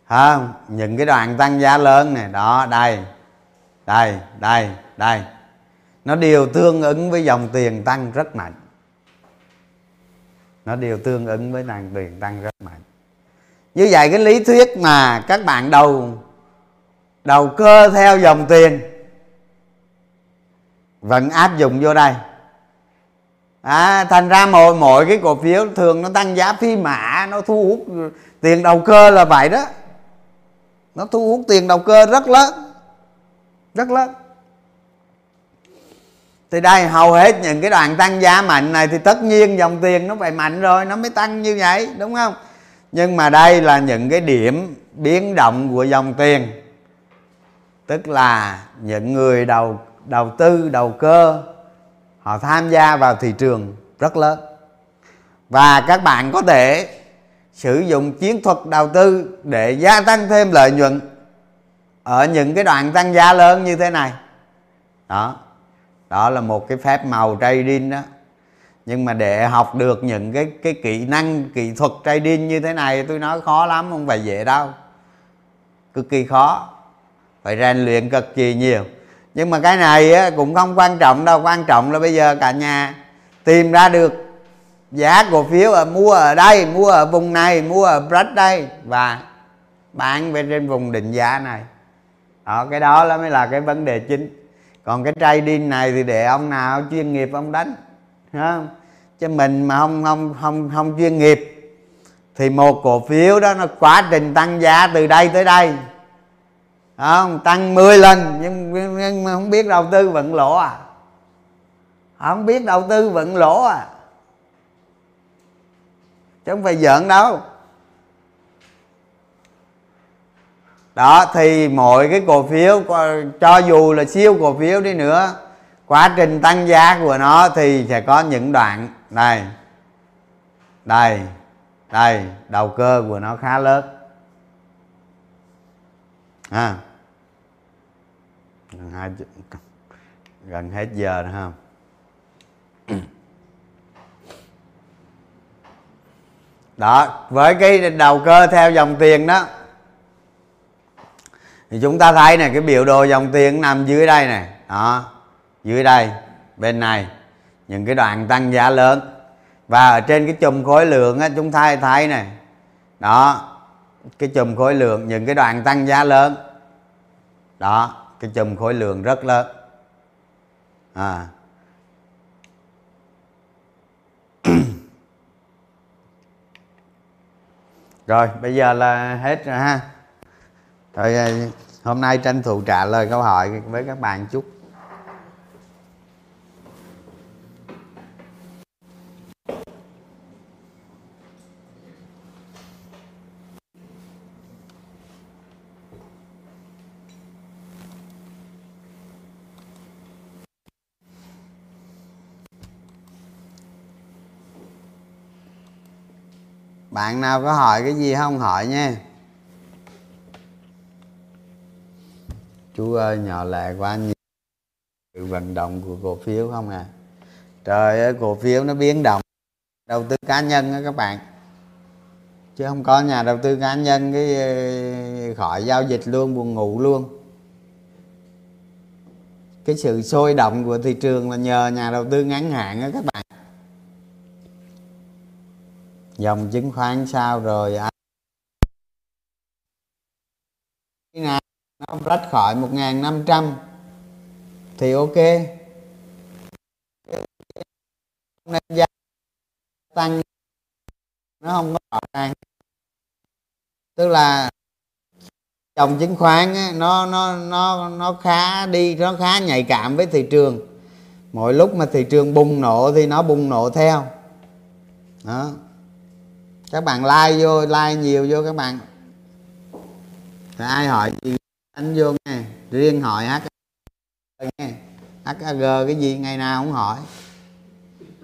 không những cái đoạn tăng giá lớn này đó đây đây đây đây. Nó đều tương ứng với dòng tiền tăng rất mạnh. Nó đều tương ứng với dòng tiền tăng rất mạnh. Như vậy cái lý thuyết mà các bạn đầu đầu cơ theo dòng tiền. Vẫn áp dụng vô đây. À, thành ra mỗi mỗi cái cổ phiếu thường nó tăng giá phi mã nó thu hút tiền đầu cơ là vậy đó. Nó thu hút tiền đầu cơ rất lớn rất lớn. Thì đây hầu hết những cái đoạn tăng giá mạnh này thì tất nhiên dòng tiền nó phải mạnh rồi nó mới tăng như vậy đúng không? Nhưng mà đây là những cái điểm biến động của dòng tiền tức là những người đầu đầu tư, đầu cơ, họ tham gia vào thị trường rất lớn. Và các bạn có thể sử dụng chiến thuật đầu tư để gia tăng thêm lợi nhuận ở những cái đoạn tăng giá lớn như thế này. Đó đó là một cái phép màu trading đó. Nhưng mà để học được những cái cái kỹ năng, kỹ thuật trading như thế này, tôi nói khó lắm, không phải dễ đâu. Cực kỳ khó phải rèn luyện cực kỳ nhiều. Nhưng mà cái này á, cũng không quan trọng đâu. Quan trọng là bây giờ cả nhà tìm ra được giá cổ phiếu ở mua ở đây mua ở vùng này mua ở Brad đây. Và bán về trên vùng định giá này. Đó cái đó là mới là cái vấn đề chính. Còn cái trading này thì để ông nào chuyên nghiệp ông đánh không? Chứ mình mà không không không không chuyên nghiệp thì một cổ phiếu đó nó quá trình tăng giá từ đây tới đây không tăng 10 lần nhưng, nhưng mà không biết đầu tư vận lỗ à? Không biết đầu tư vận lỗ à? Chứ không phải giỡn đâu. Đó thì mọi cái cổ phiếu cho dù là siêu cổ phiếu đi nữa quá trình tăng giá của nó thì sẽ có những đoạn này đây đây đầu cơ của nó khá lớn ha. Gần hai gần hết giờ rồi ha. Đó, với cái đầu cơ theo dòng tiền đó, thì chúng ta thấy này cái biểu đồ dòng tiền nằm dưới đây này đó, dưới đây, bên này, những cái đoạn tăng giá lớn. Và ở trên cái chùm khối lượng á, chúng ta thấy này đó cái chùm khối lượng, những cái đoạn tăng giá lớn. Đó, cái chùm khối lượng rất lớn. À. Rồi, bây giờ là hết rồi ha. Thôi, hôm nay tranh thủ trả lời câu hỏi với các bạn chút. Bạn nào có hỏi cái gì không hỏi nha. Chú ơi, nhỏ lẻ quá, nhiều sự vận động của cổ phiếu không à? Trời ơi, cổ phiếu nó biến động. Đầu tư cá nhân đó các bạn. Chứ không có nhà đầu tư cá nhân cái ờ, khỏi giao dịch luôn, buồn ngủ luôn. Cái sự sôi động của thị trường là nhờ nhà đầu tư ngắn hạn đó các bạn dòng chứng khoán sao rồi anh nào nó rách khỏi 1.500 thì ok. Nên giá tăng. Nó không có rõ ràng tức là dòng chứng khoán ấy, nó nó nó nó khá đi nó khá nhạy cảm với thị trường. Mỗi lúc mà thị trường bùng nổ thì nó bùng nổ theo. Đó các bạn like vô, like nhiều vô các bạn. Thì ai hỏi gì? Anh vô nghe. Riêng hỏi h nghe. HAG cái gì ngày nào cũng hỏi.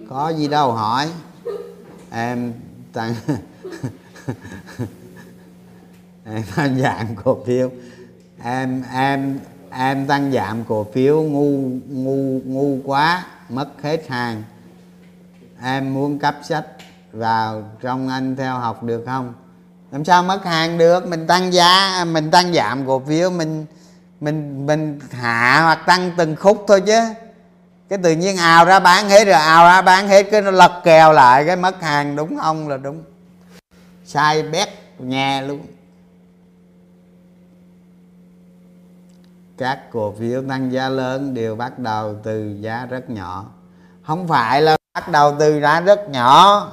Có gì đâu hỏi. Em tặng em tăng giảm cổ phiếu. Em em em tăng giảm cổ phiếu ngu ngu ngu quá, mất hết hàng. Em muốn cấp sách vào trong anh theo học được không? Làm sao mất hàng được? Mình tăng giá à, mình tăng giảm cổ phiếu, mình mình mình hạ hoặc tăng từng khúc thôi chứ. Cái tự nhiên ào ra bán hết rồi, ào ra bán hết, cái nó lật kèo lại, cái mất hàng đúng không là đúng. Sai bét nhà luôn. Các cổ phiếu tăng giá lớn đều bắt đầu từ giá rất nhỏ. Không phải là bắt đầu từ giá rất nhỏ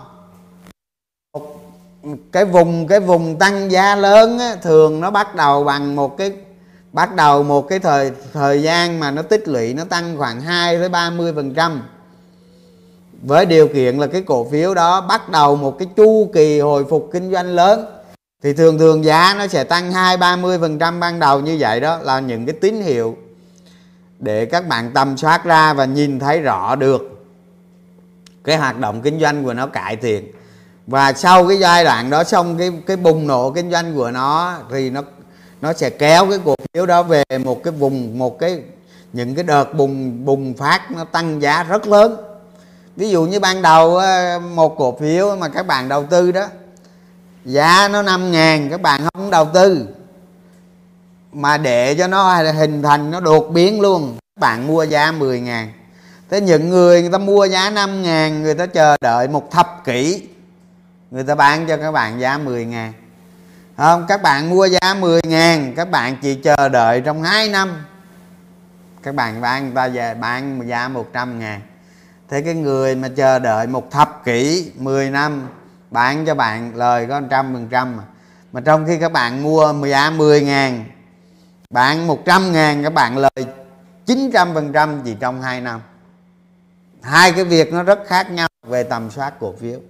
cái vùng cái vùng tăng giá lớn á, thường nó bắt đầu bằng một cái bắt đầu một cái thời thời gian mà nó tích lũy nó tăng khoảng 2 tới 30 phần trăm. Với điều kiện là cái cổ phiếu đó bắt đầu một cái chu kỳ hồi phục kinh doanh lớn thì thường thường giá nó sẽ tăng 2 30 phần trăm. Ban đầu như vậy đó là những cái tín hiệu để các bạn tầm soát ra và nhìn thấy rõ được cái hoạt động kinh doanh của nó cải thiện và sau cái giai đoạn đó, xong cái cái bùng nổ kinh doanh của nó, thì nó nó sẽ kéo cái cổ phiếu đó về một cái vùng, một cái, những cái đợt bùng bùng phát nó tăng giá rất lớn. Ví dụ như ban đầu ờ, một cổ phiếu mà các bạn đầu tư đó, giá nó 5 ngàn, các bạn không đầu tư. Mà để cho nó hình thành, nó đột biến luôn, các bạn mua giá 10 ngàn. Thế những người người ta mua giá 5 ngàn, người ta chờ đợi một thập kỷ người ta bán cho các bạn giá 10 ngàn. Không, các bạn mua giá 10 ngàn, các bạn chỉ chờ đợi trong 2 năm. Các bạn bán, người ta về bán giá 100 ngàn. Thế cái người mà chờ đợi một thập kỷ 10 năm, bán cho bạn lời có 100 phần trăm mà. mà trong khi các bạn mua giá 10 ngàn bạn 100 ngàn, các bạn lời 900 phần trăm chỉ trong 2 năm. Hai cái việc nó rất khác nhau về tầm soát cổ phiếu.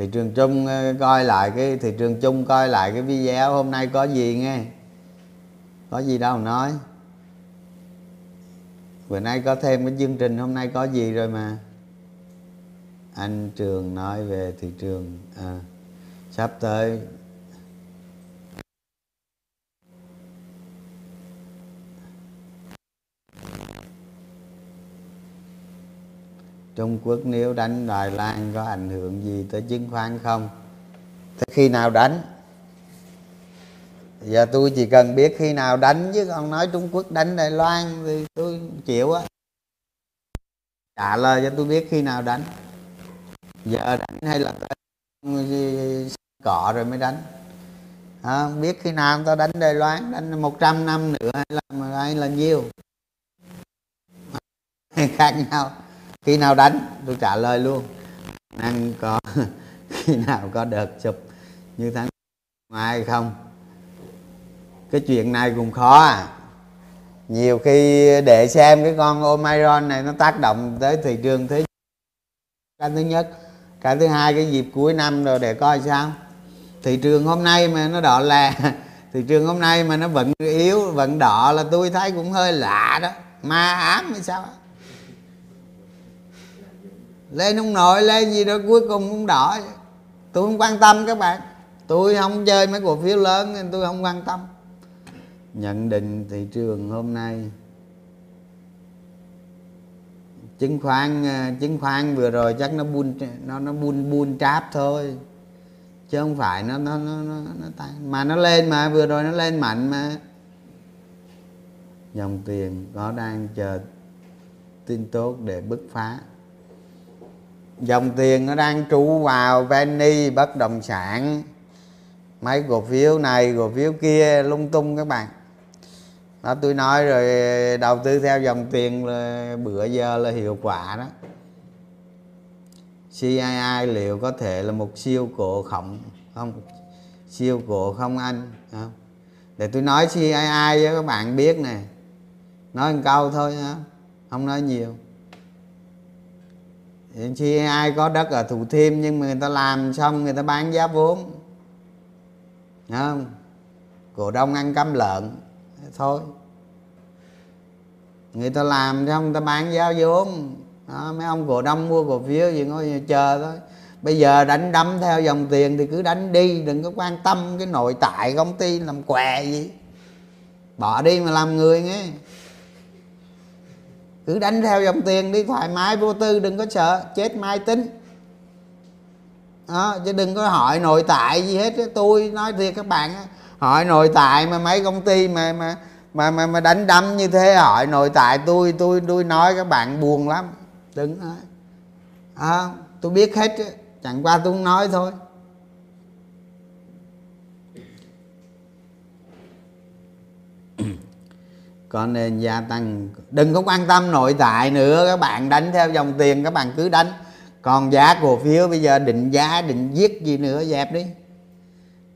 Thị trường chung ờ, coi lại cái thị trường chung coi lại cái video hôm nay có gì nghe? Có gì đâu nói. Bữa nay có thêm cái chương trình hôm nay có gì rồi mà? Anh trường nói về thị trường à, sắp tới Trung Quốc nếu đánh Đài Loan có ảnh hưởng gì tới chứng khoán không? Thế khi nào đánh? Giờ tôi chỉ cần biết khi nào đánh chứ còn nói Trung Quốc đánh Đài Loan thì tôi chịu á. Trả lời cho tôi biết khi nào đánh. Giờ đánh hay là cọ rồi mới đánh. À, biết khi nào người ta đánh Đài Loan đánh 100 năm nữa hay là hay là nhiêu khác nhau khi nào đánh? Tôi trả lời luôn. Năng có khi nào có đợt chụp? Như tháng mai không? Cái chuyện này cũng khó à. Nhiều khi để xem cái con Omicron này nó tác động tới thị trường thế cái thứ nhất. Cái thứ hai, cái dịp cuối năm rồi để coi sao. Thị trường hôm nay mà nó đỏ là thị trường hôm nay mà nó vẫn yếu, vẫn đỏ là tôi thấy cũng hơi lạ đó. Ma ám hay sao lên ông nội lên gì đó cuối cùng cũng đỏ. Tôi không quan tâm các bạn. Tôi không chơi mấy cổ phiếu lớn nên tôi không quan tâm. Nhận định thị trường hôm nay. Chứng khoán ờ, chứng khoán vừa rồi chắc nó buôn nó nó buôn buôn tráp thôi. Chứ không phải nó nó nó nó, nó tăng. Mà nó lên mà vừa rồi nó lên mạnh mà. Dòng tiền có đang chờ tin tốt để bứt phá dòng tiền nó đang trụ vào penny bất động sản. Mấy cổ phiếu này, cổ phiếu kia lung tung các bạn. Đó, tôi nói rồi, đầu tư theo dòng tiền là bữa giờ là hiệu quả đó. CII liệu có thể là một siêu cổ khổng không? Siêu cổ không anh không? để tôi nói CII cho các bạn biết nè. Nói một câu thôi không nói nhiều chi ai có đất ở thủ thiêm nhưng mà người ta làm xong người ta bán giá vốn. Đúng không? Cổ đông ăn cắm lợn thôi. Người ta làm xong người ta bán giá vốn. Đó, mấy ông cổ đông mua cổ phiếu gì ngồi chờ thôi. Bây giờ đánh đấm theo dòng tiền thì cứ đánh đi đừng có quan tâm cái nội tại công ty làm què gì. Bỏ đi mà làm người nghe cứ đánh theo dòng tiền đi thoải mái vô tư đừng có sợ chết mai tính. Đó, chứ đừng có hỏi nội tại gì hết. Tôi nói thiệt các bạn hỏi nội tại mà mấy công ty mà mà mà mà, mà đánh đâm như thế hỏi nội tại tôi tôi tôi nói các bạn buồn lắm. Đừng nói. À, tôi biết hết chẳng qua tôi không nói thôi. Có nên gia tăng đừng có quan tâm nội tại nữa các bạn đánh theo dòng tiền các bạn cứ đánh. Còn giá cổ phiếu bây giờ định giá định giết gì nữa dẹp đi.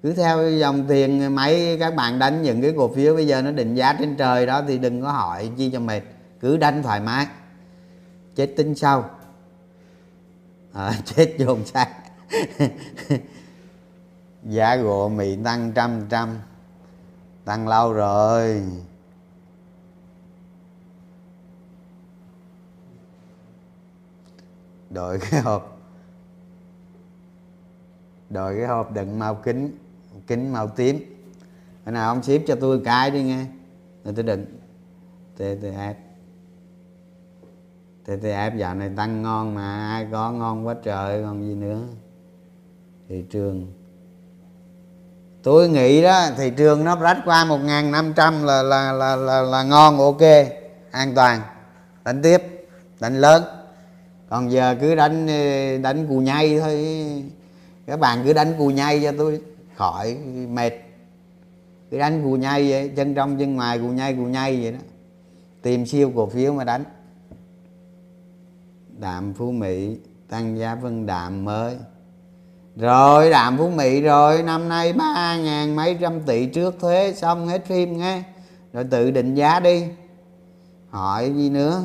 Cứ theo dòng tiền mấy các bạn đánh những cái cổ phiếu bây giờ nó định giá trên trời đó thì đừng có hỏi chi cho mệt cứ đánh thoải mái. Chết tính sau. À, chết dồn sang. Giá gỗ mỹ tăng trăm trăm tăng lâu rồi. Đội cái hộp. Đội cái hộp đựng màu kính kính màu tím. Cái nào ông ship cho tôi cái đi nghe. Rồi tôi đựng. TTF TTF dạo này tăng ngon mà, ai có ngon quá trời, còn gì nữa. Thị trường. Tôi nghĩ đó, thị trường nó rách qua 1.500 là là là là là ngon, ok, an toàn. Đánh tiếp, đánh lớn còn giờ cứ đánh ờ, đánh cù nhay thôi. Các bạn cứ đánh cù nhay cho tôi khỏi, mệt. Cứ đánh cù nhay vậy, chân trong chân ngoài, cù nhay cù nhay vậy đó. Tìm siêu cổ phiếu mà đánh. Đạm phú mỹ, tăng giá phân đạm mới. Rồi, đạm phú mỹ rồi, năm nay ba ngàn mấy trăm tỷ trước thuế, xong hết phim nghe. Rồi tự định giá đi. Hỏi gì nữa?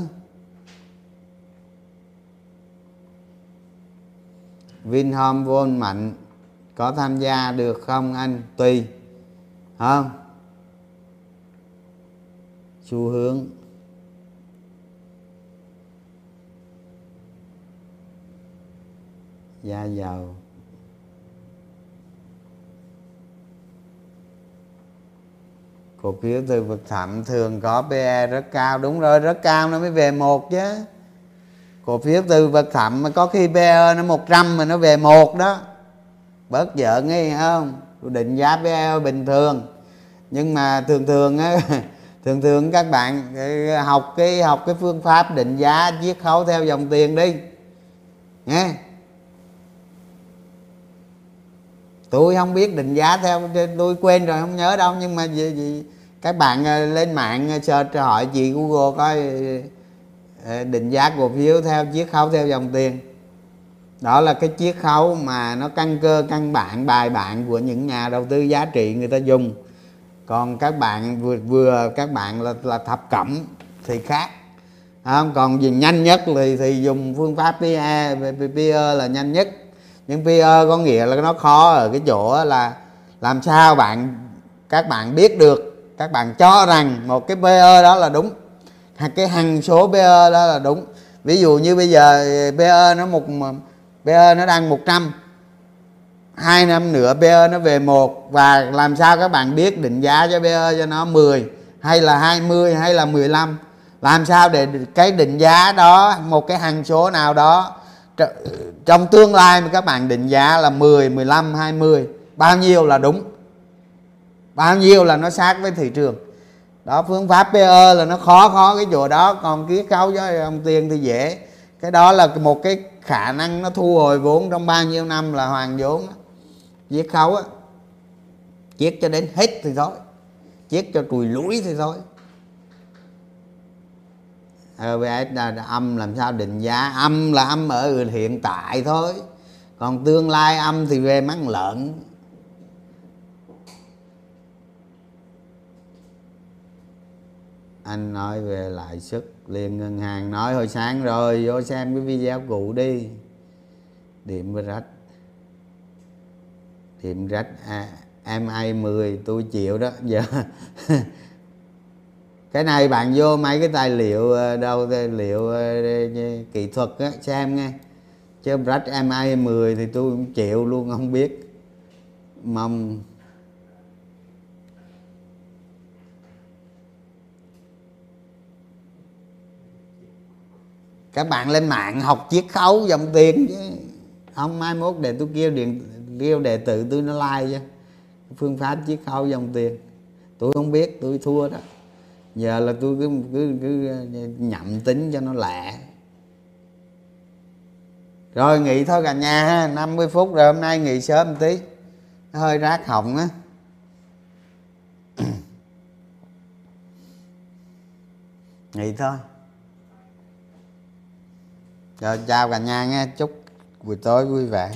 Vinhome Vôn Mạnh có tham gia được không anh? Tùy. Không? Xu hướng. Gia giàu. cổ phiếu từ vực thẳm thường có PE rất cao. Đúng rồi, rất cao nó mới về một chứ cổ phiếu từ vật phẩm mà có khi PE nó 100 mà nó về một đó. Bớt giỡn nghe không? Định giá PE bình thường. Nhưng mà thường thường á thường thường các bạn ờ, học cái học cái phương pháp định giá chiết khấu theo dòng tiền đi. Nghe? Tôi không biết định giá theo tôi quên rồi không nhớ đâu. Nhưng mà gì, gì các bạn ờ, lên mạng ờ, search hỏi chị google coi định giá cổ phiếu theo chiết khấu theo dòng tiền. Đó là cái chiết khấu mà nó căn cơ, căn bản, bài bản của những nhà đầu tư giá trị người ta dùng. Còn các bạn vừa vừa các bạn là là thập cẩm thì khác. Không? Còn gì nhanh nhất thì thì dùng phương pháp PE PE là nhanh nhất. Nhưng PE có nghĩa là nó khó ở cái chỗ là làm sao bạn, các bạn biết được, các bạn cho rằng một cái PE đó là đúng cái hằng số PE đó là đúng. Ví dụ như bây giờ PE nó một PE nó đang 100 hai năm nữa PE nó về một. Và làm sao các bạn biết định giá cho PE cho nó 10 hay là 20 hay là 15 làm sao để cái định giá đó một cái hằng số nào đó trong tương lai mà các bạn định giá là 10, 15, 20 bao nhiêu là đúng? Bao nhiêu là nó sát với thị trường? Đó, phương pháp PE là nó khó khó cái chỗ đó. Còn ký khấu với ông tiền thì dễ. Cái đó là một cái khả năng nó thu hồi vốn trong bao nhiêu năm là hoàn vốn. Giết khấu á chiết cho đến hết thì thôi. Chiết cho cùi lũi thì thôi. Ờ, RBS là âm làm sao định giá? Âm là âm ở hiện tại thôi. Còn tương lai âm thì về mắng lợn. Anh nói về lãi suất liền ngân hàng nói hồi sáng rồi vô xem cái video cũ đi. Điểm rách. Điểm rách à, ai 10 tôi chịu đó. Giờ cái này bạn vô mấy cái tài liệu ờ, đâu tài liệu ờ, kỹ thuật á, xem nghe. Chứ rách ai 10 thì tôi cũng chịu luôn không biết. Mong các bạn lên mạng học chiết khấu dòng tiền chứ. Không mai mốt để tôi kêu điện kêu đệ tử tôi nó like chứ. Phương pháp chiết khấu dòng tiền. Tôi không biết tôi thua đó. Giờ là tôi cứ cứ, cứ nhậm tính cho nó lẹ. Rồi nghỉ thôi cả nhà ha. 50 phút rồi hôm nay nghỉ sớm một tí. Nó hơi rác họng á. Nghỉ thôi rồi chào cả nhà nghe. Chúc buổi tối vui vẻ.